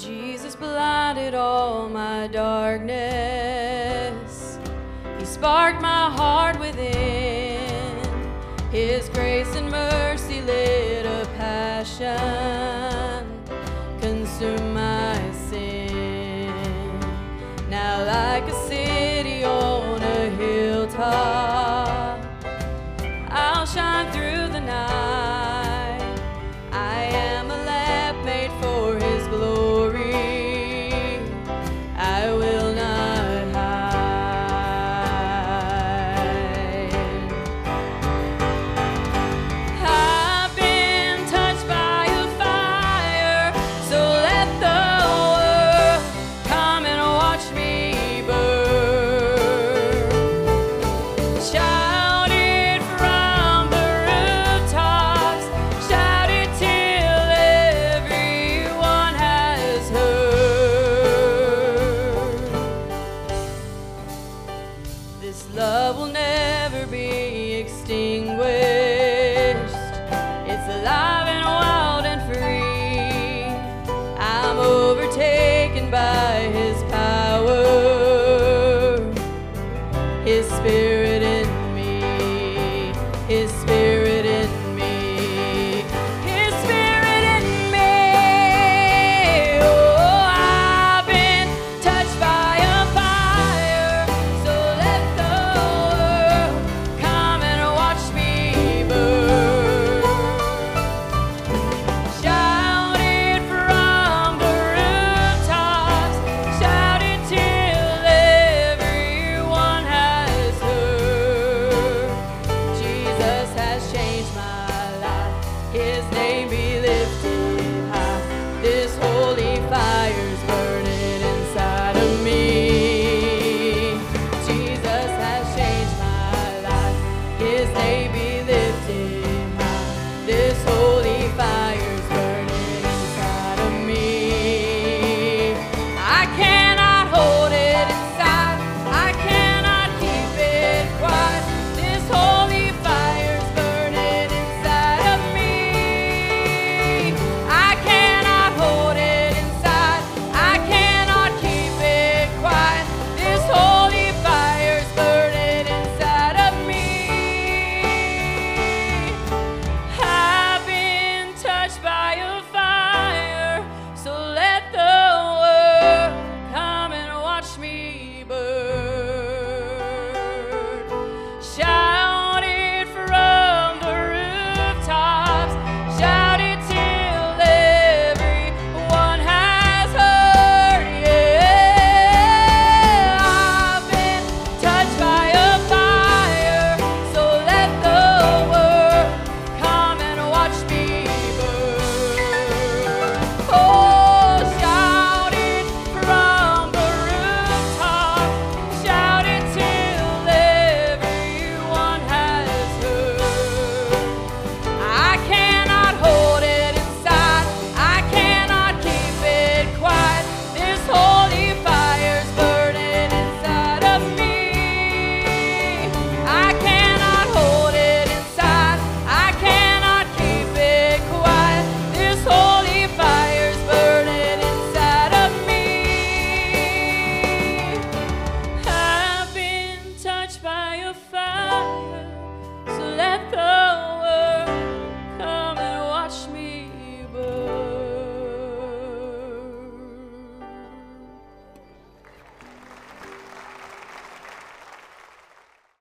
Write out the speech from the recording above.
Jesus blinded all my darkness. He sparked my heart within. His grace and mercy lit a passion, consumed my sin. Now, like a city on a hilltop, I'll shine through. Love will never. touch me. by your fire.